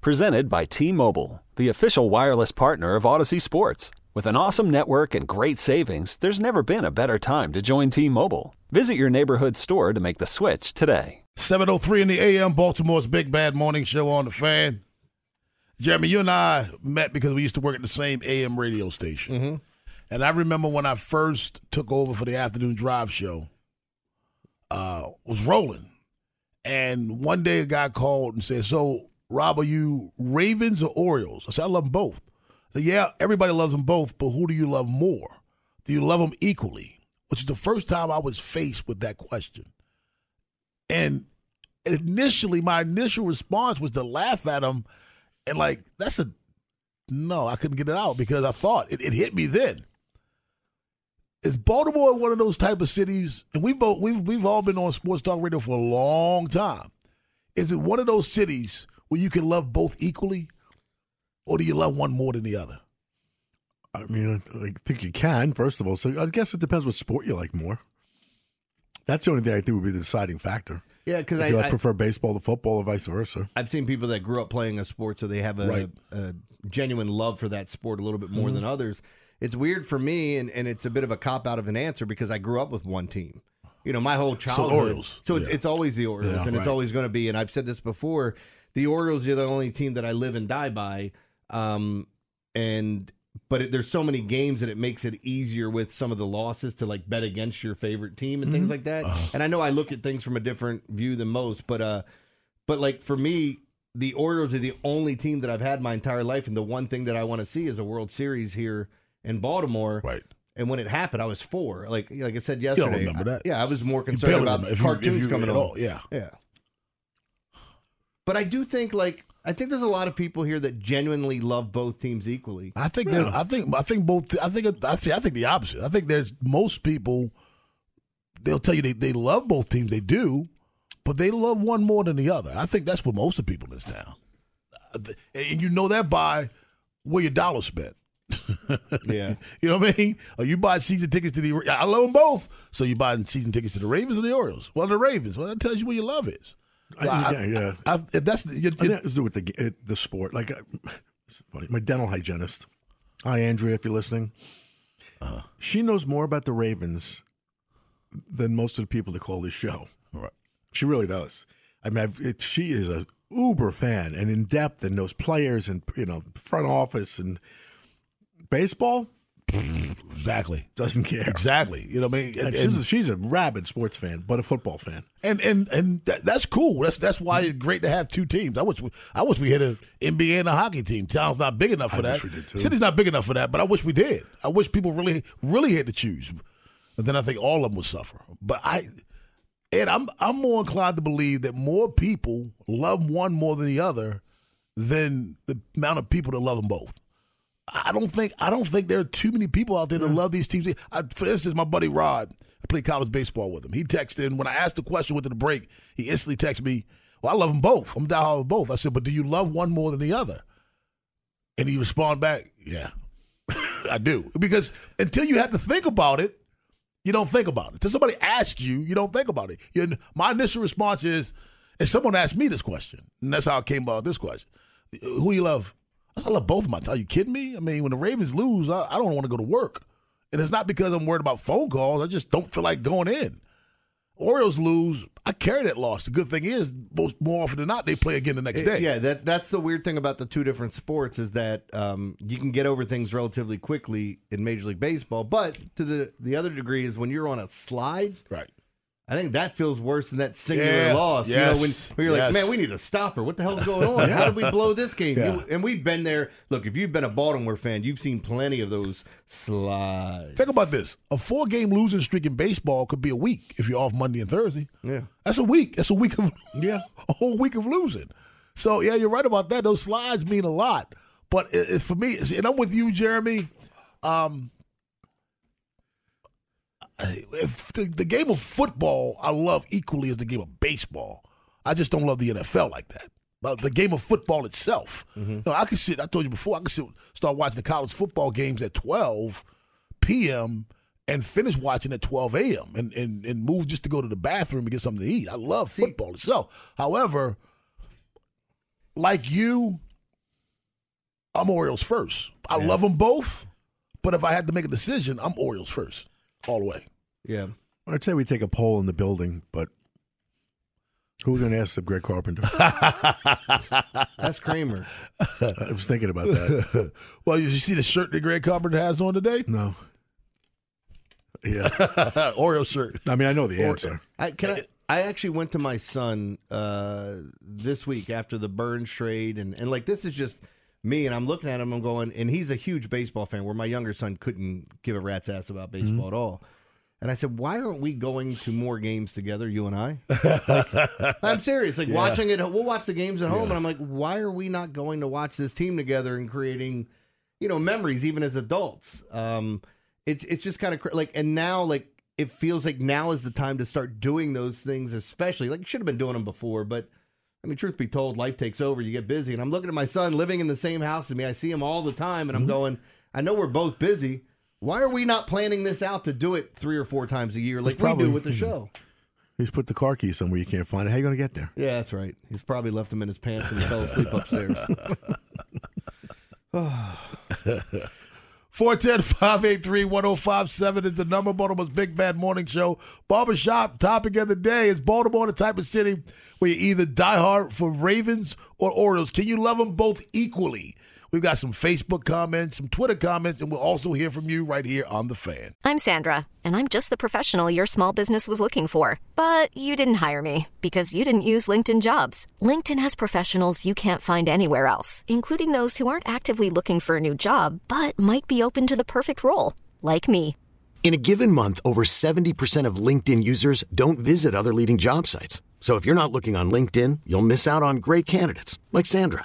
Presented by T Mobile, the official wireless partner of Audacy Sports. With an awesome network and great savings, there's never been a better time to join T Mobile. Visit your neighborhood store to make the switch today. 703 in the AM, Baltimore's Big Bad Morning Show on the fan. Jeremy, you and I met because we used to work at the same AM radio station. Mm-hmm. And I remember when I first took over for the afternoon drive show, uh, was rolling. And one day a guy called and said, So, Rob, are you Ravens or Orioles? I said, I love them both. I said, Yeah, everybody loves them both, but who do you love more? Do you love them equally? Which is the first time I was faced with that question. And initially, my initial response was to laugh at him and, like, that's a no, I couldn't get it out because I thought it, it hit me then. Is Baltimore one of those type of cities? And we both we've we've all been on sports talk radio for a long time. Is it one of those cities where you can love both equally, or do you love one more than the other? I mean, I think you can, first of all. So I guess it depends what sport you like more. That's the only thing I think would be the deciding factor. Yeah, because I, I, prefer baseball to football or vice versa. I've seen people that grew up playing a sport, so they have a, Right. a genuine love for that sport a little bit more Mm-hmm. than others. It's weird for me, and, and it's a bit of a cop out of an answer because I grew up with one team. You know, my whole childhood. Orioles. So it's, Yeah. it's always the Orioles, Yeah, and it's always going to be. And I've said this before: the Orioles are the only team that I live and die by. Um, and but it, there's so many games that it makes it easier with some of the losses to like bet against your favorite team and things like that. And I know I look at things from a different view than most, but uh, but like for me, the Orioles are the only team that I've had my entire life, and the one thing that I want to see is a World Series here in Baltimore. Right. And when it happened, I was four. Like like I said yesterday. remember that. Yeah, I was more concerned about remember if you- if cartoons you coming at on. all, yeah. Yeah. But I do think like I think there's a lot of people here that genuinely love both teams equally. I think that I think I think both I think I see I think the opposite. I think there's most people they'll tell you they, they love both teams, they do, but they love one more than the other. I think that's what most of the people in this town. Uh, and you know that by where your dollar spent. Yeah. You know what I mean? Or you buy season tickets to the I love them both. So you buy season tickets to the Ravens or the Orioles? Well, the Ravens. Well, that tells you where your love is. I- yeah, yeah. I, if that's the, you, I think it has to do with the the sport. Like, uh, it's funny. My dental hygienist, hi Andrea, if you're listening, Uh-huh. she knows more about the Ravens than most of the people that call this show. Right. She really does. I mean, I've, it, she is a uber fan and in depth and knows players and you know front office and baseball exactly. doesn't care. Exactly. You know what I mean? And she's, a, she's a rabid sports fan, but a football fan. And and and that, that's cool. That's that's why it's great to have two teams. I wish we, I wish we had an NBA and a hockey team. Town's not big enough for I that. wish we did, too. City's not big enough for that. But I wish we did. I wish people really really had to choose. But then I think all of them would suffer. But I, and I'm I'm more inclined to believe that more people love one more than the other than the amount of people that love them both. I don't think I don't think there are too many people out there that love these teams. I, for instance, my buddy Rod, I played college baseball with him. He texted in when I asked the question to the break. He instantly texted me, "Well, I love them both. I'm down with both." I said, "But do you love one more than the other?" And he responded back, "Yeah, I do." Because until you have to think about it, you don't think about it. Until somebody asks you, you don't think about it. Your, my initial response is, if someone asked me this question, and that's how I came about this question, who do you love? I love both of them. Are you kidding me? I mean, when the Ravens lose, I, I don't want to go to work. And it's not because I'm worried about phone calls. I just don't feel like going in. Orioles lose, I carry that loss. The good thing is, most more often than not, they play again the next day. Yeah, that that's the weird thing about the two different sports is that um, you can get over things relatively quickly in Major League Baseball, but to the the other degree is when you're on a slide. Right. I think that feels worse than that singular Yeah, loss. yes, You know, when, when you're yes. like, man, we need a stopper. What the hell's going on? How did we blow this game? Yeah. You- and we've been there. Look, if you've been a Baltimore fan, you've seen plenty of those slides. Think about this: a four-game losing streak in baseball could be a week if you're off Monday and Thursday. Yeah. That's a week. That's a week of Yeah. a whole week of losing. So yeah, you're right about that. Those slides mean a lot. But it, it's for me, and I'm with you, Jeremy. Um, Uh, if the, the game of football I love equally as the game of baseball. I just don't love the NFL like that. But the game of football itself, mm-hmm. you know, I could sit. I told you before, I could sit, start watching the college football games at 12 p.m. and finish watching at 12 a.m. and and and move just to go to the bathroom and get something to eat. I love football itself. However, like you, I'm Orioles first. I love them both, but if I had to make a decision, I'm Orioles first, all the way. Yeah. I'd say we take a poll in the building, but who are going to ask the Greg Carpenter? That's Kramer. I was thinking about that. well, did you see the shirt that Greg Carpenter has on today? No. Yeah. Oreo shirt. I mean, I know the answer. I can I, I actually went to my son uh, this week after the Burnes trade, and, and like this is just me, and I'm looking at him, I'm going, and he's a huge baseball fan, where my younger son couldn't give a rat's ass about baseball at all. And I said, why aren't we going to more games together, you and I? Like, I'm serious. Like watching it, we'll watch the games at home, and I'm like, why are we not going to watch this team together and creating, you know, memories even as adults? Um, it's it's just kind of cr- like, and now like it feels like now is the time to start doing those things, especially like you should have been doing them before, but. I mean, truth be told, life takes over. You get busy, and I'm looking at my son living in the same house as me. I see him all the time, and I'm mm-hmm. going. I know we're both busy. Why are we not planning this out to do it three or four times a year like we probably- do with the show? He's put the car keys somewhere you can't find it. How are you going to get there? Yeah, that's right. He's probably left them in his pants and fell asleep upstairs. 410-583-1057 is the number. Baltimore's Big Bad Morning Show. Barbershop topic of the day is Baltimore the type of city where you either die hard for Ravens or Orioles. Can you love them both equally? We've got some Facebook comments, some Twitter comments, and we'll also hear from you right here on The Fan. I'm Sandra, and I'm just the professional your small business was looking for. But you didn't hire me because you didn't use LinkedIn jobs. LinkedIn has professionals you can't find anywhere else, including those who aren't actively looking for a new job but might be open to the perfect role, like me. In a given month, over 70% of LinkedIn users don't visit other leading job sites. So if you're not looking on LinkedIn, you'll miss out on great candidates like Sandra.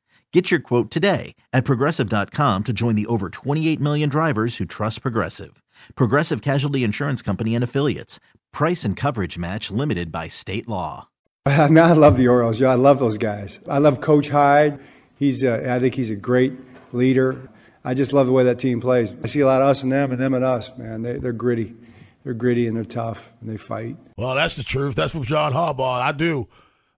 Get your quote today at progressive.com to join the over 28 million drivers who trust Progressive. Progressive Casualty Insurance Company and Affiliates. Price and coverage match limited by state law. I mean, I love the Orioles. Yeah, I love those guys. I love Coach Hyde. He's, uh, I think he's a great leader. I just love the way that team plays. I see a lot of us and them, and them and us. Man, they, they're gritty. They're gritty and they're tough and they fight. Well, that's the truth. That's from John Harbaugh. I do.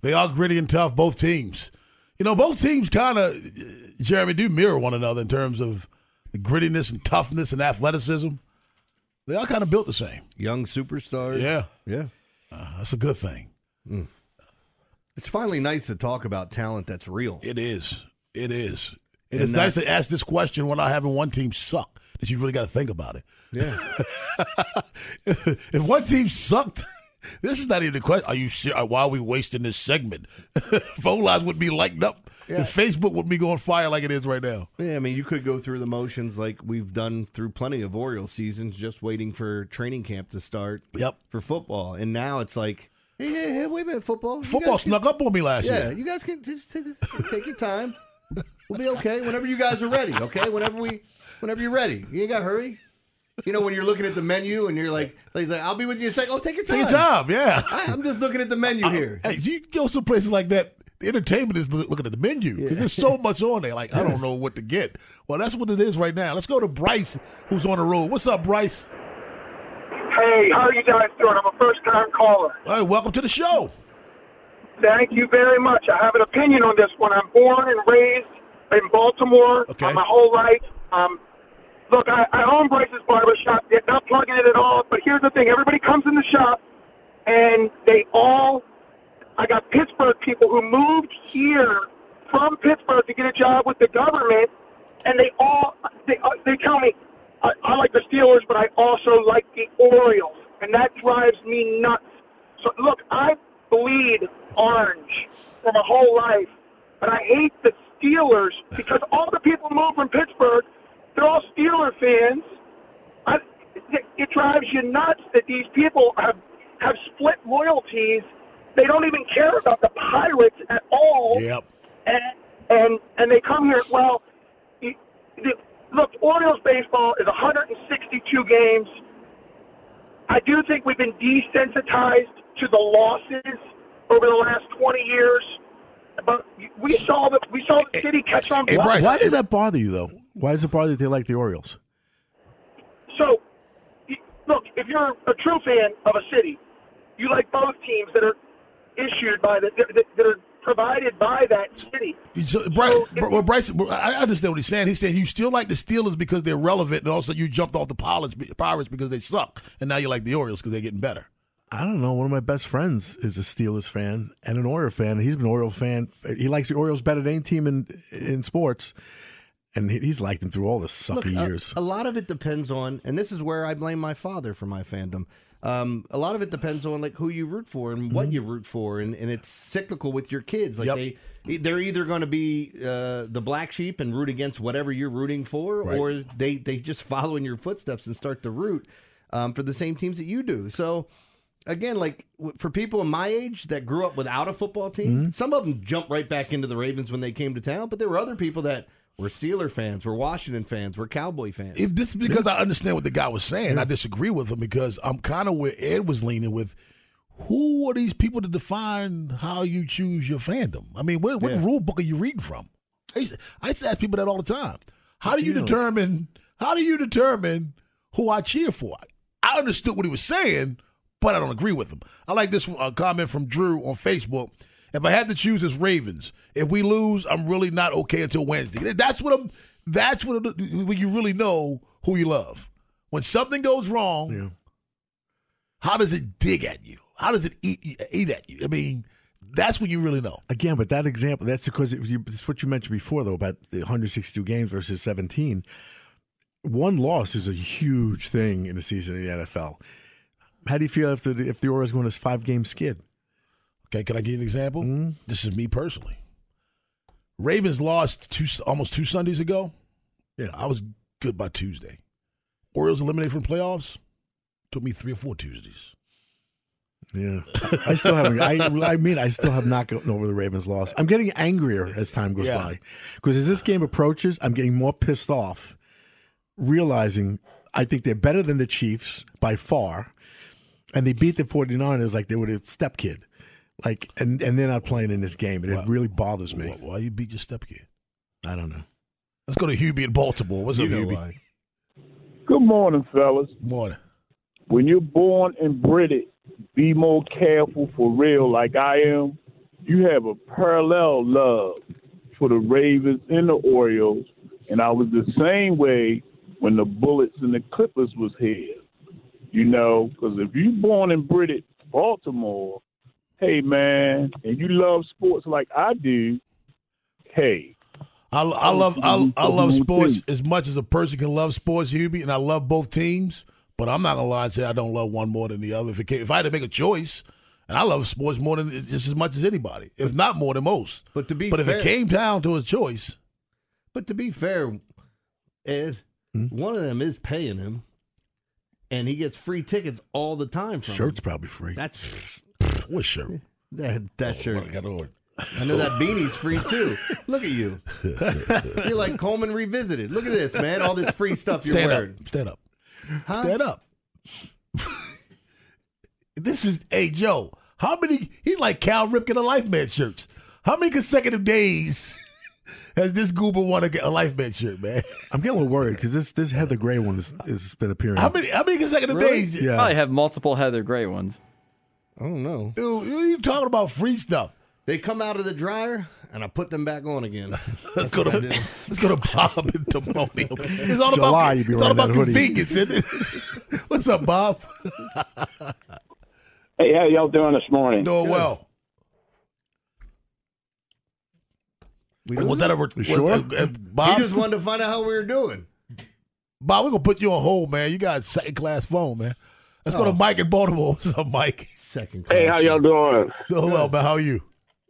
They are gritty and tough, both teams. You know, both teams kind of, Jeremy, do mirror one another in terms of the grittiness and toughness and athleticism. They all kind of built the same. Young superstars. Yeah. Yeah. Uh, that's a good thing. It's finally nice to talk about talent that's real. It is. It is. And, And it's nice to ask this question when I having one team suck. That you really got to think about it. Yeah. if one team sucked, this is not even a question. Are you ser- uh, Why are we wasting this segment? Phone lines would be lighting up. Yeah. Facebook would be going fire like it is right now. Yeah, I mean, you could go through the motions like we've done through plenty of Oriole seasons, just waiting for training camp to start. Yep. For football, and now it's like, hey, hey, hey wait a minute, football. You Football guys can- snuck up on me last Yeah, year. Yeah, you guys can just take, take your time. We'll be okay whenever you guys are ready. Okay, whenever we, whenever you're ready. You ain't got to hurry. You know, when you're looking at the menu and you're like, he's like, "I'll be with you in a second. Oh, take your time. Take your time, yeah. I, I'm just looking at the menu here. Hey, you go some places like that. The entertainment is looking at the menu because there's so much on there. Like I don't know what to get. Well, that's what it is right now. Let's go to Bryce, who's on the road. What's up, Bryce? Hey, how are you guys doing? I'm a first time caller. Hey, welcome to the show. Thank you very much. I have an opinion on this one. I'm born and raised in Baltimore Okay. my whole life. Um, look, I, I own Bryce's Barbershop. They're not plugging it at all, but here's the thing. Everybody comes in the shop, and they all, I got Pittsburgh people who moved here from Pittsburgh to get a job with the government, and they all, they, uh, they tell me, I, I like the Steelers, but I also like the Orioles, and that drives me nuts. So look, I bleed orange for my whole life, but I hate the Steelers because all the people who moved from Pittsburgh, they're all Steeler fans. I, it, it drives you nuts that these people have have split loyalties. They don't even care about the Pirates at all Yep. and and and they come here. Well, you, the, look, Orioles baseball is 162 games. I do think we've been desensitized to the losses over the last 20 years. But we saw the we saw the city catch on. Hey, Why, Bryce, why it- does that bother you though? Why does it bother you that they like the Orioles? So, look, if you're a true fan of a city, you like both teams that are issued by the that, that are provided by that city. So, Bryce, well, Bryce, I understand what he's saying. He's saying you still like the Steelers because they're relevant, and also you jumped off the Pirates, Pirates because they suck, and now you like the Orioles because they're getting better. I don't know. One of my best friends is a Steelers fan and an Oriole fan. He's been an Oriole fan. He likes the Orioles better than any team in in sports, and he's liked him through all the sucky Look, years. a lot of it depends on, and this is where I blame my father for my fandom. Um, a lot of it depends on like who you root for and what you root for, and, and it's cyclical with your kids. Like Yep. they, they're either going to be uh, the black sheep and root against whatever you're rooting for, or they they just follow in your footsteps and start to root um, for the same teams that you do. So. Again, like for people in my age that grew up without a football team, some of them jumped right back into the Ravens when they came to town. But there were other people that were Steeler fans, We're Washington fans, We're Cowboy fans. If this is because I understand what the guy was saying, I disagree with him because I'm kind of where Ed was leaning with. Who are these people to define how you choose your fandom? I mean, what, what Yeah. rule book are you reading from? I used, I used to ask people that all the time. How do you You determine? How do you determine who I cheer for? I understood what he was saying, but I don't agree with him. I like this uh, comment from Drew on Facebook. If I had to choose, it's Ravens. If we lose, I'm really not okay until Wednesday. That's what I'm. That's what when you really know who you love. When something goes wrong, Yeah. how does it dig at you? How does it eat eat at you? I mean, that's when you really know. Again, but that example, that's because it, you, it's what you mentioned before, though, about the 162 games versus 17. One loss is a huge thing in a season in the NFL. How do you feel if the, if the Orioles go on this five game skid? Okay, can I give you an example? Mm-hmm. This is me personally. Ravens lost two almost two Sundays ago. Yeah. I was good by Tuesday. Orioles eliminated from playoffs. Took me three or four Tuesdays. Yeah, I still haven't. I, I mean, I still have not gotten over the Ravens' loss. I'm getting angrier as time goes Yeah. by because as this game approaches, I'm getting more pissed off, realizing I think they're better than the Chiefs by far, and they beat the 49ers like they were a step kid, like, and and they're not playing in this game, and it really bothers me. Why, why you beat your stepkid? I don't know. Let's go to Hubie in Baltimore. What's up, You know Hubie? why. Good morning, fellas. Morning. When you're born and bred, be more careful for real, like I am. You have a parallel love for the Ravens and the Orioles, and I was the same way when the Bullets and the Clippers was here. You know, because if you born and bred Baltimore, hey man, and you love sports like I do, hey, I, I love I, I love sports as much as a person can love sports, Hubie, and I love both teams. But I'm not gonna lie and say I don't love one more than the other. If it came, if I had to make a choice, and I love sports more than just as much as anybody, if not more than most. But to be but if it came down to a choice, but to be fair, Ed, Hmm? one of them is paying him, and he gets free tickets all the time from Shirt's him. probably free. That's what shirt? that that oh, shirt. I got on? I know that beanie's free too. Look at you. You're like Coleman revisited. Look at this, man. All this free stuff you're Stand wearing. up, stand up. Stand up. this is hey Joe. How many? He's like Cal Ripken of Life Man shirts. How many consecutive days has this goober won to get a Life Man shirt, man? I'm getting a little worried because this this Heather Gray one has, has been appearing. How many? How many consecutive days? Yeah. Probably have multiple Heather Gray ones. I don't know. Dude, you talking about free stuff? They come out of the dryer and I put them back on again. Let's go to let's go to Bob and Timonium. It's all July, about you'd it's all about convenience, isn't it? What's up, Bob? Hey, how y'all doing this morning? Doing well. was that a re- was- sure? uh, uh, Bob? He just wanted to find out how we were doing. Bob, we're gonna put you on hold, man. You got a second class phone, man. Let's go to Oh. Mike in Baltimore. What's up, Mike? Second Hey, how y'all doing? Doing well, man. How are you?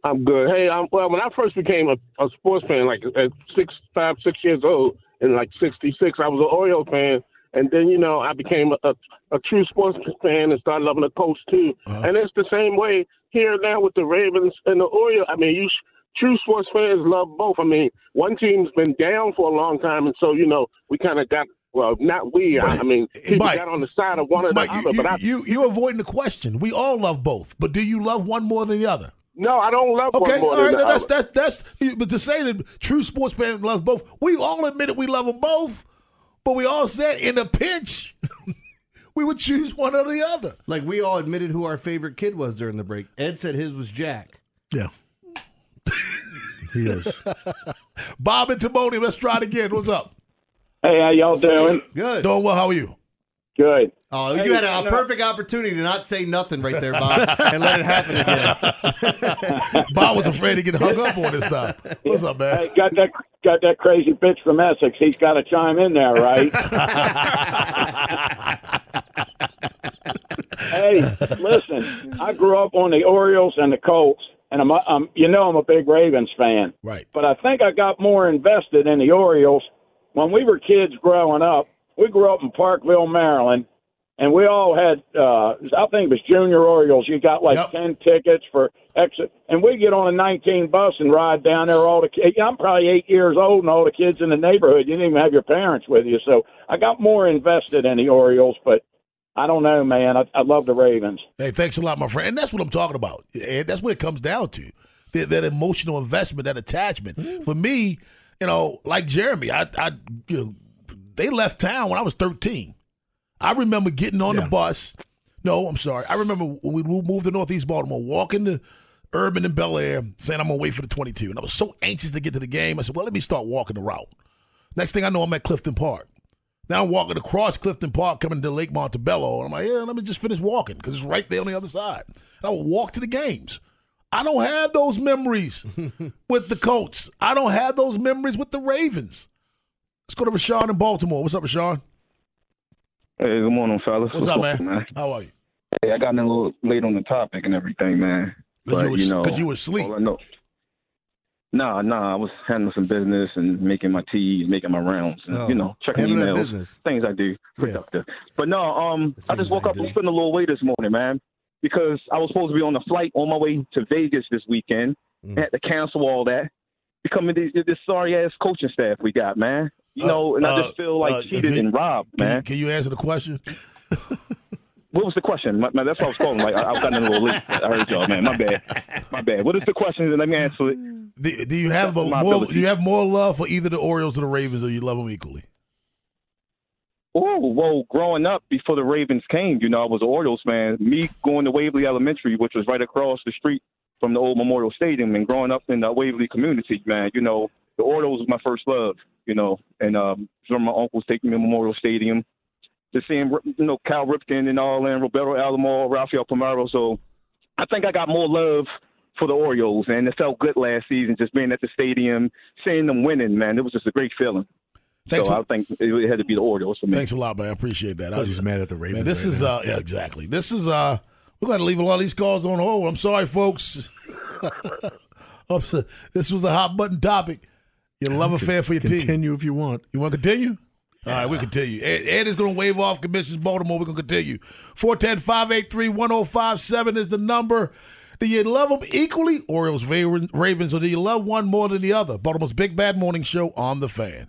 I'm good. Hey, um, well, when I first became a, a sports fan, like at six, five, six years old, in like '66, I was an Orioles fan, and then you know I became a, a, a true sports fan and started loving the Colts too. And it's the same way here now with the Ravens and the Orioles. I mean, you true sports fans love both. I mean, one team's been down for a long time, and so you know we kind of got. Well, not we. Uh, I, I mean, people Mike, got on the side of one or Mike, the other. you, but I, you you're avoiding the question. We all love both, but do you love one more than the other? no, I don't love Okay, one more all than right. the That's other. that's that's. But to say that true sports fans love both, we all admit it. We love them both, but we all said in a pinch, we would choose one or the other. Like we all admitted who our favorite kid was during the break. Ed said his was Jack. Yeah. He is. Bob and Timonium, let's try it again. What's up? Hey, how y'all doing? Good. Doing well. How are you? Good. Oh, Hey, you had a, a perfect opportunity to not say nothing right there, Bob, and let it happen again. Bob was afraid to get hung up on this time. What's up, man? Hey, got that got that crazy bitch from Essex. He's got to chime in there, right? hey, listen, I grew up on the Orioles and the Colts, and I'm, I'm you know I'm a big Ravens fan. Right. But I think I got more invested in the Orioles when we were kids growing up. We grew up in Parkville, Maryland, and we all had uh I think it was junior Orioles. You got like Yep. ten tickets for exit, and we get on a nineteen bus and ride down there. All the kids. I'm probably eight years old, and all the kids in the neighborhood. You didn't even have your parents with you, so I got more invested in the Orioles. But I don't know, man. I, I love the Ravens. Hey, thanks a lot, my friend. And that's what I'm talking about. And that's what it comes down to. That, that emotional investment, that attachment. Mm. For me, you know, like Jeremy, I, I, you know, they left town when I was 13. I remember getting on the bus. No, I'm sorry. I remember when we moved to Northeast Baltimore, walking to Urban and Bel Air, saying I'm gonna wait for the 22, and I was so anxious to get to the game. I said, "Well, let me start walking the route." Next thing I know, I'm at Clifton Park. Now I'm walking across Clifton Park, coming to Lake Montebello, and I'm like, "Yeah, let me just finish walking because it's right there on the other side." And I would walk to the games. I don't have those memories with the Colts. I don't have those memories with the Ravens. Let's go to Rashawn in Baltimore. What's up, Rashawn? Hey, good morning, fellas. What's up, man? How are you? Hey, I got in a little late on the topic and everything, man. 'Cause But you was- you know, 'cause you was asleep. all I know. Nah, nah, I was handling some business and making my teas, making my rounds, and Oh, you know, checking emails, things I do, productive. But no, um, I just woke up and spent a little way this morning, man, because I was supposed to be on a flight on my way to Vegas this weekend. Mm. I had to cancel all that. Becoming this, this sorry ass coaching staff we got, man. You know, and I just feel like uh, cheated can- and robbed, Can, man. can you answer the question? What was the question? My, my, that's what I was calling. Like I, I was gotten a little late. I heard y'all, man. My bad. My bad. What is the question? Let me answer it. Do, do you have a, more? Do you have more love for either the Orioles or the Ravens, or you love them equally? Oh, well, growing up before the Ravens came, you know, I was an Orioles fan. Me going to Waverly Elementary, which was right across the street from the old Memorial Stadium, and growing up in the Waverly community, man, you know, the Orioles was my first love, you know, and um, from my uncles taking me to Memorial Stadium, just seeing, you know, Cal Ripken and all, and Roberto Alomar, Rafael Palmeiro. So I think I got more love for the Orioles, and it felt good last season just being at the stadium, seeing them winning, man. It was just a great feeling. Thanks so a- I think it had to be the Orioles for me. Thanks a lot, man. I appreciate that. I was just mad at the Ravens. Man, this right is now. uh yeah, exactly. This is uh we're gonna leave a lot of these calls on hold. I'm sorry, folks. This was a hot button topic. You love affair for your team. Continue if you want. You want to continue? All right, we'll continue. Ed, Ed is going to wave off commissions Baltimore. We're going to continue. 410 583 1057 is the number. Do you love them equally, Orioles, Ravens, Ravens, or do you love one more than the other? Baltimore's Big Bad Morning Show on the fan.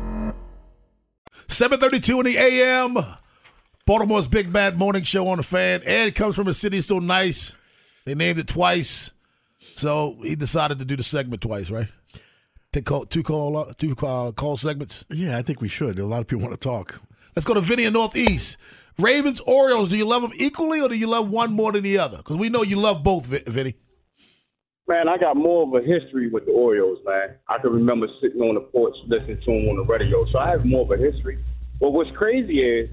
732 in the AM. Baltimore's Big Bad Morning Show on the fan. Ed comes from a city so nice. They named it twice. So he decided to do the segment twice, right? Take call, two call uh, two call, uh, call segments. Yeah, I think we should. A lot of people want to talk. Let's go to Vinny in Northeast. Ravens, Orioles. Do you love them equally, or do you love one more than the other? Because we know you love both, Vinny. Man, I got more of a history with the Orioles, man. I can remember sitting on the porch listening to them on the radio, so I have more of a history. But what's crazy is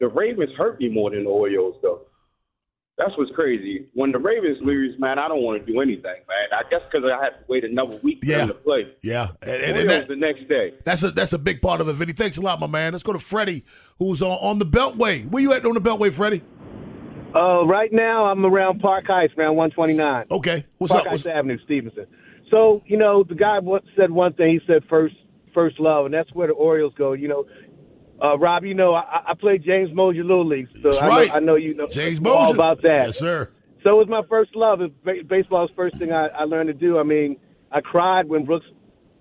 the Ravens hurt me more than the Orioles, though. That's what's crazy. When the Ravens lose, man, I don't want to do anything, man. I guess because I have to wait another week for Yeah. them to play. Yeah, and, and- and that- the next day. that's a that's a big part of it, Vinny. Thanks a lot, my man. Let's go to Freddie, who's on, on the Beltway. Where you at on the Beltway, Freddie? Uh, right now, I'm around Park Heights, around 129. Okay, what's Park up? Heights Avenue, Stevenson. So, you know, the guy said one thing. He said first, first love, and that's where the Orioles go. You know, uh, Rob, you know, I, I played James Mosher Little League, so I, right. know, I know you know James all Mosher. about that. Yes, sir. So it was my first love. It- was the first thing I, I learned to do. I mean, I cried when Brooks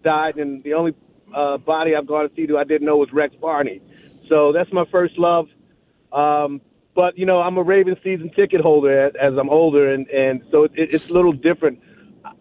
died, and the only uh, body I've gone to see who I didn't know was Rex Barney. So that's my first love. Um, but you know, I'm a Ravens season ticket holder as, as I'm older, and and so it, it's a little different.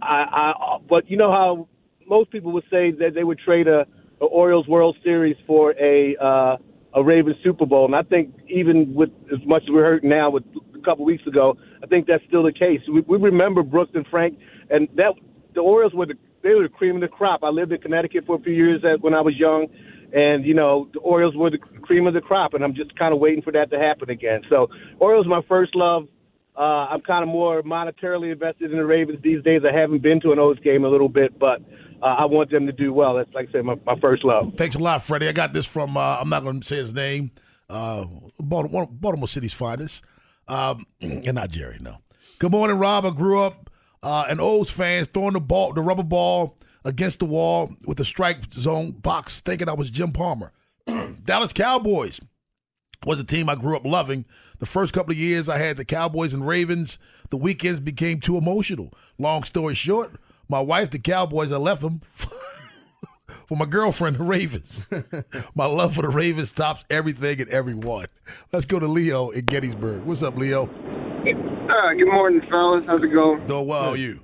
I, I but you know how most people would say that they would trade a, a Orioles World Series for a uh, a Ravens Super Bowl, and I think even with as much as we're hurting now with a couple weeks ago, I think that's still the case. We, we remember Brooks and Frank, and that the Orioles were the they were the cream of the crop. I lived in Connecticut for a few years when I was young, and you know the Orioles were the cream of the crop, and I'm just kind of waiting for that to happen again. So Orioles my first love. Uh, I'm kind of more monetarily invested in the Ravens these days. I haven't been to an O's game a little bit, but uh, I want them to do well. That's like I said, my, my first love. Thanks a lot, Freddie. I got this from uh, I'm not going to say his name. Uh, Baltimore, Baltimore City's finest, um, and not Jerry. No. Good morning, Rob. I grew up uh, an O's fan, throwing the ball, the rubber ball against the wall with the strike zone box, thinking I was Jim Palmer. Dallas Cowboys was a team I grew up loving. The first couple of years I had the Cowboys and Ravens. The weekends became too emotional. Long story short, my wife, the Cowboys, I left them for my girlfriend, the Ravens. my love for the Ravens tops everything and everyone. Let's go to Leo in Gettysburg. What's up, Leo? Uh, good morning, fellas. How's it going? Doing well. How are you?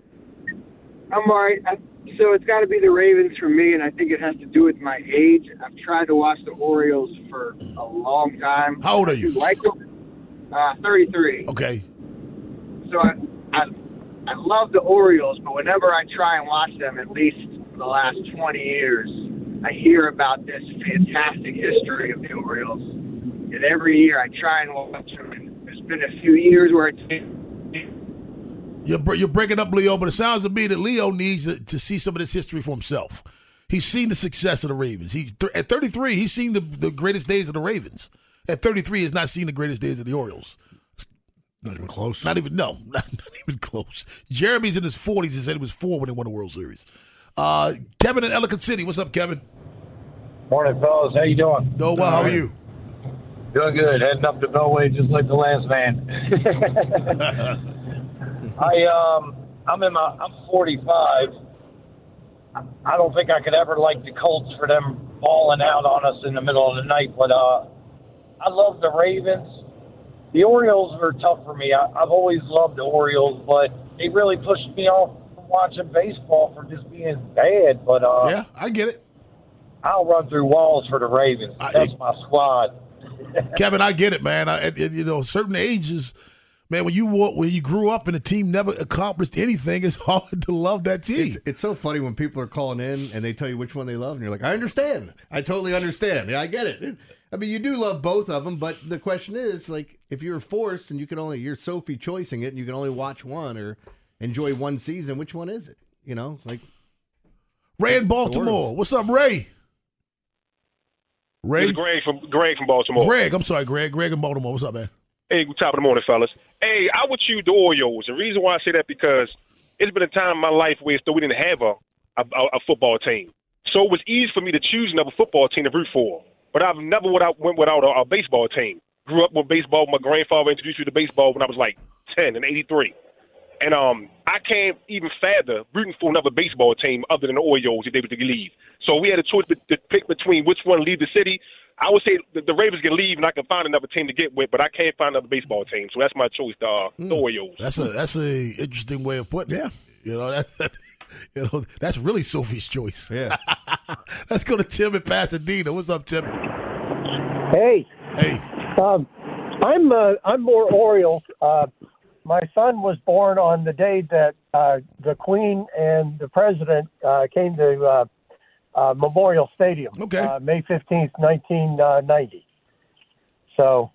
I'm all right. I, so it's got to be the Ravens for me, and I think it has to do with my age. I've tried to watch the Orioles for a long time. How old are you? Like them? Uh, 33. Okay. So I, I, I love the Orioles, but whenever I try and watch them, at least for the last 20 years, I hear about this fantastic history of the Orioles. And every year I try and watch them. And there's been a few years where it's You're, you're breaking up Leo, but it sounds to me that Leo needs to, to see some of this history for himself. He's seen the success of the Ravens. He th- at 33, he's seen the, the greatest days of the Ravens. At 33, he's not seen the greatest days of the Orioles. Not even close. Not even no, not, not even close. Jeremy's in his 40s He said he was four when he won the World Series. Uh, Kevin in Ellicott City, what's up, Kevin? Morning, fellas. How you doing? Doing well. How are you? Doing good. Heading up to Beltway just like the last man. I um, I'm in my I'm 45. I don't think I could ever like the Colts for them falling out on us in the middle of the night, but uh, I love the Ravens. The Orioles were tough for me. I, I've always loved the Orioles, but they really pushed me off from watching baseball for just being bad. But uh, yeah, I get it. I'll run through walls for the Ravens. That's my squad. Kevin, I get it, man. I, you know, certain ages, man. When you when you grew up and the team never accomplished anything, it's hard to love that team. It's, it's so funny when people are calling in and they tell you which one they love, and you're like, I understand. I totally understand. Yeah, I get it. I mean, you do love both of them, but the question is, like, if you're forced and you can only, you're Sophie choicing it and you can only watch one or enjoy one season, which one is it? You know, like. Ray in Baltimore. What's up, Ray? Ray. Greg from Greg from Baltimore. Greg, I'm sorry, Greg. Greg in Baltimore. What's up, man? Hey, top of the morning, fellas. Hey, I would choose the Orioles. The reason why I say that because it's been a time in my life where still we didn't have a, a a football team, so it was easy for me to choose another football team to root for. But I've never without went without a, a baseball team. Grew up with baseball. My grandfather introduced me to baseball when I was like ten in '83. And um, I can't even fathom rooting for another baseball team other than the Orioles if they were to leave. So we had a choice to to pick between which one leave the city. I would say the, the Ravens can leave, and I can find another team to get with, but I can't find another baseball team. So that's my choice, the, uh, the Orioles. That's a that's a interesting way of putting it. Yeah. You know that. You know that's really Sophie's choice. Yeah. Let's go to Tim in Pasadena. What's up, Tim? Hey. Hey. Um, I'm uh, I'm more Orioles. Uh, my son was born on the day that uh, the Queen and the President uh, came to uh, uh, Memorial Stadium. Okay. Uh, May fifteenth, nineteen ninety. So,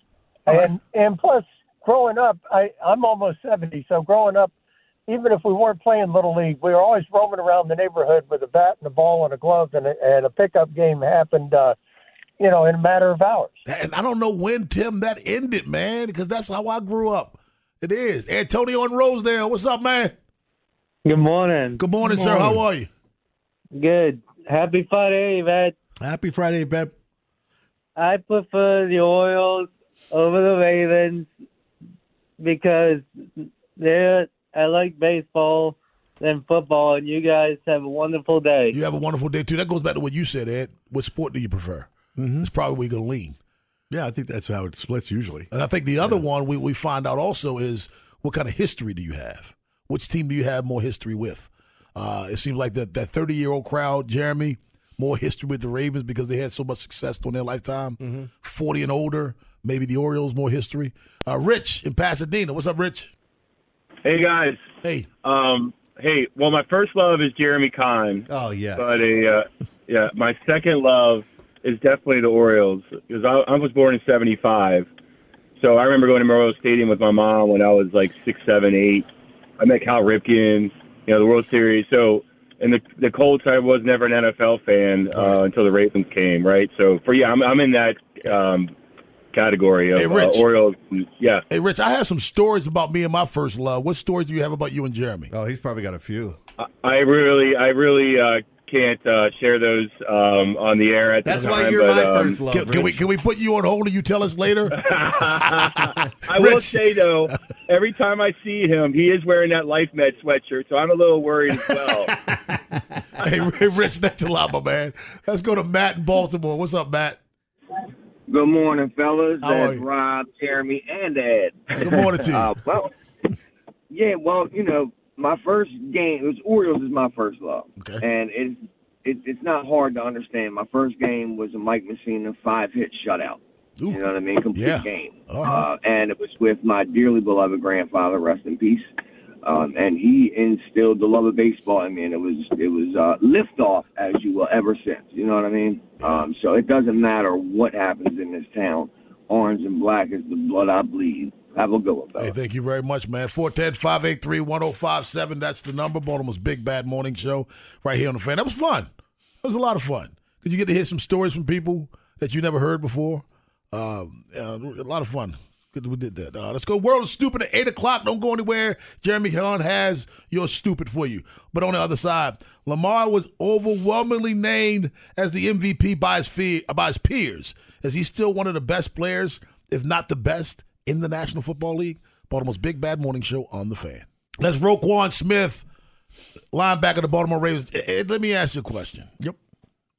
and and plus, growing up, I I'm almost seventy. So growing up, even if we weren't playing little league, we were always roaming around the neighborhood with a bat and a ball and a glove, and a, and a pickup game happened. Uh, you know, in a matter of hours. And I don't know when Tim that ended, man, because that's how I grew up. It is. Antonio in Rosedale. What's up, man? Good morning. Good morning, sir. How are you? Good. Happy Friday, Ed. Happy Friday, Beb. I prefer the Orioles over the Ravens because they're I like baseball than football, and you guys have a wonderful day. You have a wonderful day too. That goes back to what you said, Ed. What sport do you prefer? Mm-hmm. It's probably where you're gonna lean. Yeah, I think that's how it splits usually. And I think the other one we, we find out also is what kind of history do you have? Which team do you have more history with? Uh, it seems like that that 30 year old crowd, Jeremy, more history with the Ravens because they had so much success during their lifetime. 40 and older, maybe the Orioles more history. Uh, Rich in Pasadena. What's up, Rich? Hey guys. Hey. Um. Hey. Well, my first love is Jeremy Conn. Oh yes. But a uh, yeah, my second love is definitely the Orioles because I, I was born in '75. So I remember going to Memorial Stadium with my mom when I was like six, seven, eight. I met Cal Ripken, you know, the World Series. So, and the the Colts, I was never an NFL fan uh, until the Ravens came, right? So for yeah, I'm I'm in that um, category of Hey, Rich. uh, Orioles. Yeah. Hey, Rich, I have some stories about me and my first love. What stories do you have about you and Jeremy? Oh, he's probably got a few. I really, I really uh, can't uh, share those um, on the air at That's this why time. you're but, my um, first love, Can- can we- can we put you on hold and you tell us later? I will say though, every time I see him, he is wearing that Life Med sweatshirt, so I'm a little worried as well. hey, hey, Rich, thanks a lot, my man. Let's go to Matt in Baltimore. What's up, Matt? Good morning, fellas. How are That's you? Rob, Jeremy, and Ed. Good morning to you. Uh, well, yeah, well, you know, my first game it was Orioles is my first love, okay. and it's it, it's not hard to understand. My first game was a Mike Mussina five hit shutout. You know what I mean? Complete Yeah. game, Uh-huh. uh, and it was with my dearly beloved grandfather, rest in peace. Um, and he instilled the love of baseball in me, and it was it was uh, liftoff as you will ever since. You know what I mean? Um, so it doesn't matter what happens in this town. Orange and black is the blood I bleed. Have a good one, Hey, thank you very much, man. 410 583 1057. That's the number. Baltimore's Big Bad Morning Show right here on the fan. That was fun. That was a lot of fun. Did you get to hear some stories from people that you never heard before. Um, uh, a lot of fun. Good that we did that. Uh, let's go. World of Stupid at 8 o'clock. Don't go anywhere. Jeremy Conn has your stupid for you. But on the other side, Lamar was overwhelmingly named as the MVP by his, fee- by his peers. Is he still one of the best players, if not the best, in the National Football League? Baltimore's Big Bad Morning Show on the fan. Let's Roquan Smith, linebacker of the Baltimore Ravens. Eh, eh, Let me ask you a question. Yep.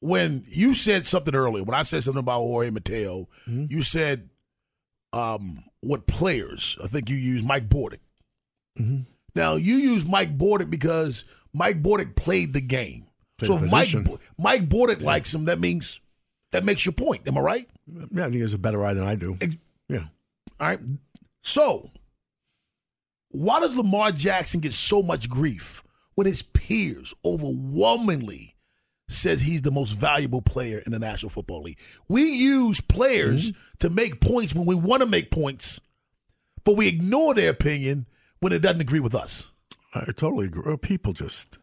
When you said something earlier, when I said something about Jorge Mateo, you said um, what players. I think you used Mike Bordick. Now you use Mike Bordick because Mike Bordick played the game. Played so the Mike. Mike Bordick likes him, that means that makes your point. Am I right? Yeah, I think he has a better eye than I do. All right. So, why does Lamar Jackson get so much grief when his peers overwhelmingly says he's the most valuable player in the National Football League? We use players mm-hmm. to make points when we want to make points, but we ignore their opinion when it doesn't agree with us. I totally agree. People just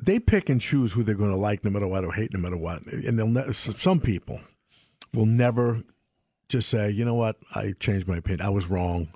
they pick and choose who they're going to like, no matter what, or hate, no matter what. And they'll ne- some people will never just say, you know what, I changed my opinion. I was wrong.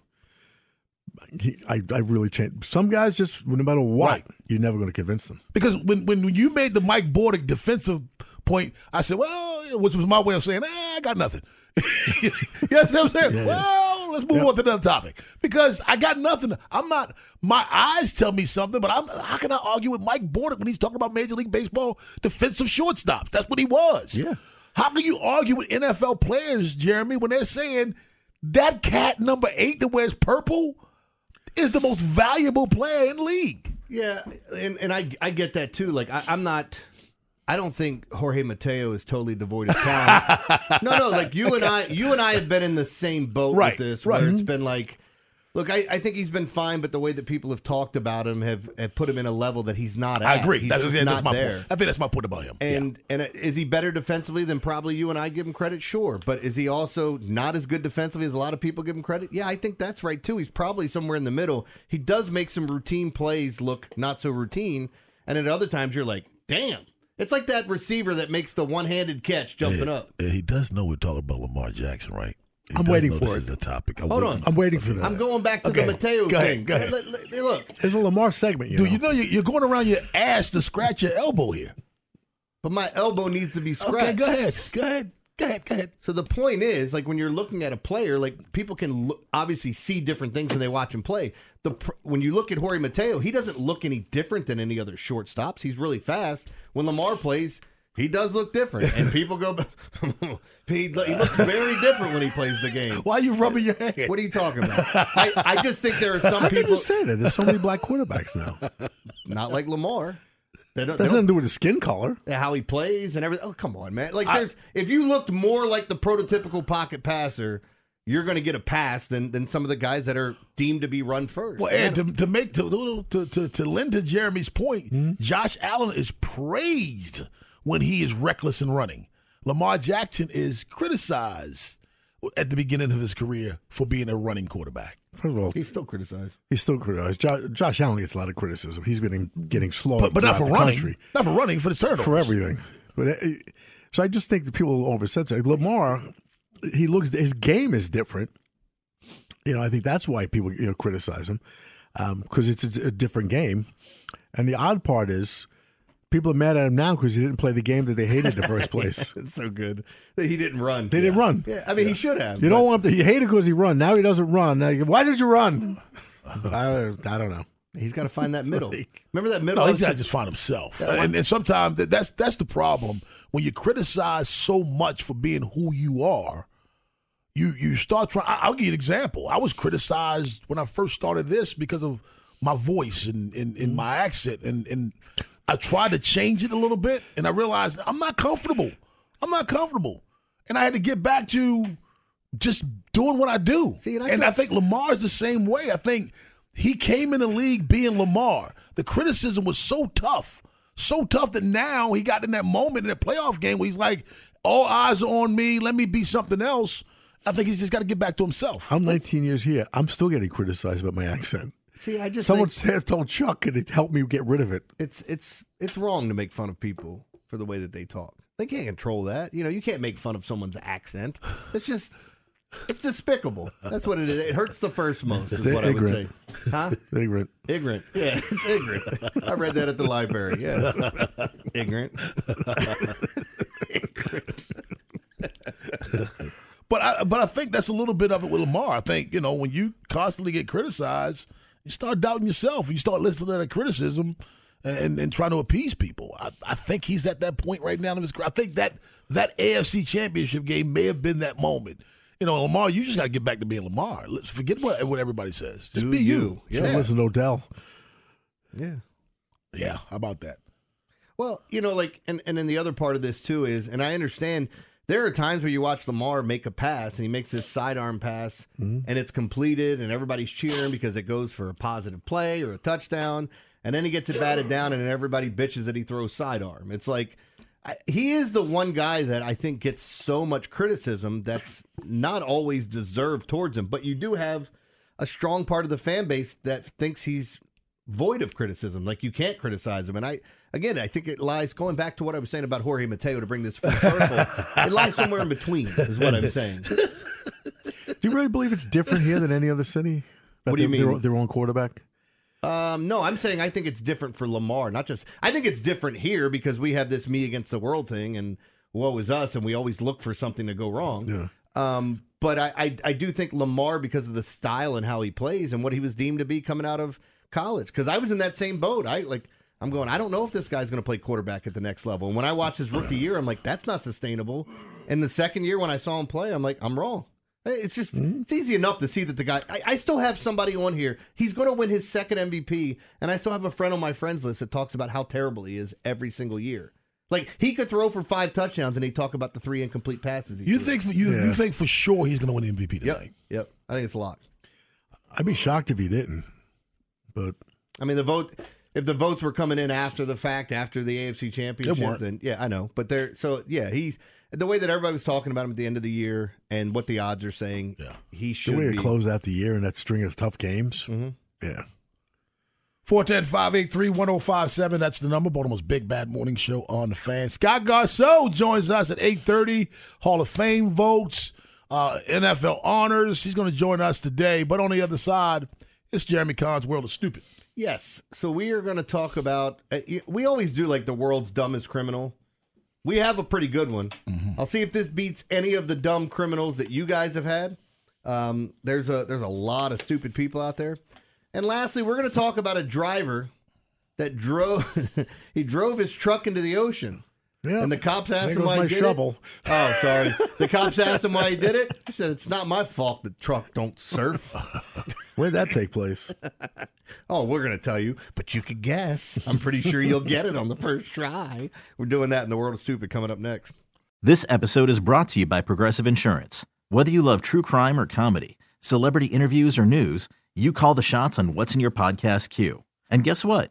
I, I really changed. Some guys just, no matter what, you're never going to convince them. Because when, when you made the Mike Bordick defensive point, I said, well, which was my way of saying, eh, I got nothing. you know what I'm saying? Yeah, yeah. Well, let's move on to another topic. Because I got nothing. I'm not, my eyes tell me something, but I'm, how can I argue with Mike Bordick when he's talking about Major League Baseball defensive shortstops? That's what he was. Yeah. How can you argue with NFL players, Jeremy, when they're saying that cat number eight that wears purple is the most valuable player in the league? Yeah, and, and I I get that too. Like I, I'm not. I don't think Jorge Mateo is totally devoid of talent. no, no. Like you and I, you and I have been in the same boat Right, with this, right. where it's mm-hmm. been like, look, I, I think he's been fine, but the way that people have talked about him have, have put him in a level that he's not. I at. agree. He's That's, yeah, that's not my there. point. I think that's my point about him. And and uh, is he better defensively than probably you and I give him credit? Sure, but is he also not as good defensively as a lot of people give him credit? Yeah, I think that's right too. He's probably somewhere in the middle. He does make some routine plays look not so routine, and at other times you're like, damn. It's like that receiver that makes the one-handed catch jumping Yeah, up. yeah, he does know we're talking about Lamar Jackson, right? He I'm waiting know for this it. is a topic. I'm Hold waiting- on. I'm waiting for that. I'm going back to Okay, the Mateo go ahead, thing. go ahead. Let- let- let- look, It's a Lamar segment, you Dude, know. you know you- you're going around your ass to scratch your elbow here. but my elbow needs to be scratched. Okay, go ahead. Go ahead. Go ahead. Go ahead. So the point is, like when you're looking at a player, like people can look, obviously see different things when they watch him play. The pr- when you look at Jorge Mateo, he doesn't look any different than any other shortstops. He's really fast. When Lamar plays, he does look different, and people go, he, he looks very different when he plays the game. Why are you rubbing your head? What are you talking about? I, I just think there are some How can people you say that? There's so many black quarterbacks now. not like Lamar. They don't, That doesn't don't with his skin color. how he plays and everything. Oh, come on, man! Like, I- there's if you looked more like the prototypical pocket passer, you're going to get a pass than than some of the guys that are deemed to be run first. Well, and to, to make to, to to to lend to Jeremy's point, Hmm? Josh Allen is praised when he is reckless in running. Lamar Jackson is criticized at the beginning of his career for being a running quarterback. First of all, he's still criticized. He's still criticized. Jo- Josh Allen gets a lot of criticism. He's been getting slow, But, but not for the running. country. Not for running, for the turnovers. for everything. But uh, so I just think that people oversensitive. Lamar, he looks his game is different. You know, I think that's why people you know criticize him because it's a, a different game. And the odd part is people are mad at him now because he didn't play the game that they hated in the first place. it's so good that he didn't run. They didn't run. Yeah, I mean he should have. You don't want to. You hate it because he run. Now he doesn't run. Now you go, why did you run? I, I don't know. He's got to find that middle. Remember that middle? No, he's got to just find himself. and, and sometimes that, that's that's the problem when you criticize so much for being who you are. You you start trying. I'll give you an example. I was criticized when I first started this because of my voice and and, and my accent, and and I tried to change it a little bit, and I realized I'm not comfortable. I'm not comfortable, and I had to get back to just doing what I do. See, and I and feel- I think Lamar's the same way. I think he came in the league being Lamar. The criticism was so tough, so tough that now he got in that moment in that playoff game where he's like, all eyes are on me. Let me be something else. I think he's just got to get back to himself. I'm 19 years here. I'm still getting criticized about my accent. See, I just Someone said, told Chuck, and it helped me get rid of it. it's it's it's wrong to make fun of people for the way that they talk. They can't control that. You know, you can't make fun of someone's accent. It's just It's despicable. That's what it is. It hurts the first most, is It's what I would say. Huh? Ignorant. Ignorant. Yeah, it's ignorant. I read that at the library. Yeah. ignorant. ignorant. But I, but I think that's a little bit of it with Lamar. I think you know when you constantly get criticized, you start doubting yourself. You start listening to that criticism and, and trying to appease people. I, I think he's at that point right now in his career. I think that that AFC Championship game may have been that moment. You know, Lamar, you just got to get back to being Lamar. Let's forget what what everybody says. Just Do be you. you. Yeah. Listen to Odell. Yeah. Yeah. How about that? Well, you know, like, and, and then the other part of this too is, and I understand there are times where you watch Lamar make a pass and he makes this sidearm pass mm-hmm. and it's completed and everybody's cheering because it goes for a positive play or a touchdown. And then he gets it batted down and everybody bitches that he throws sidearm. It's like, I, he is the one guy that I think gets so much criticism that's not always deserved towards him. But you do have a strong part of the fan base that thinks he's void of criticism. Like you can't criticize him. And I, again, I think it lies going back to what I was saying about Jorge Mateo to bring this full circle. it lies somewhere in between, is what I'm saying. Do you really believe it's different here than any other city? That What do you they- Their, mean? their own quarterback. Um, no, I'm saying I think it's different for Lamar. Not just I think it's different here because we have this me against the world thing, and woe is us, and we always look for something to go wrong. Yeah. Um, but I, I I do think Lamar because of the style and how he plays and what he was deemed to be coming out of college. Because I was in that same boat. I like I'm going. I don't know if this guy's going to play quarterback at the next level. And when I watch his rookie year, I'm like, that's not sustainable. And the second year when I saw him play, I'm like, I'm wrong. It's just mm-hmm. it's easy enough to see that the guy. I, I still have somebody on here. He's going to win his second MVP, and I still have a friend on my friends list that talks about how terrible he is every single year. Like he could throw for five touchdowns, and he talk about the three incomplete passes. He You threw. think for, you you think for sure he's going to win the MVP Yep, tonight? yep. I think it's a lot. I'd be shocked if he didn't. But I mean, the vote. If the votes were coming in after the fact, after the AFC Championship, then yeah, I know. But they're so yeah, he's the way that everybody was talking about him at the end of the year and what the odds are saying. Yeah, he should. the way be. it closed out the year and that string of tough games. Mm-hmm. Yeah. 410 583 1057. That's the number. Baltimore's Big Bad Morning Show on the fan. Scott Garceau joins us at 830. Hall of Fame votes, uh, NFL honors. He's going to join us today. But on the other side, it's Jeremy Conn's World of Stupid. Yes. So we are going to talk about. Uh, we always do like the world's dumbest criminal. We have a pretty good one. I'll see if this beats any of the dumb criminals that you guys have had. Um, there's a there's a lot of stupid people out there. And lastly, we're going to talk about a driver that drove he drove his truck into the ocean. Yeah. And the cops asked him why my he did shovel. it. Oh, sorry. The cops asked him why he did it. He said, "It's not my fault the truck don't surf." Where'd that take place? Oh, we're going to tell you, but you could guess. I'm pretty sure you'll get it on the first try. We're doing that in the world of stupid coming up next. This episode is brought to you by Progressive Insurance. Whether you love true crime or comedy, celebrity interviews or news, you call the shots on what's in your podcast queue. And guess what?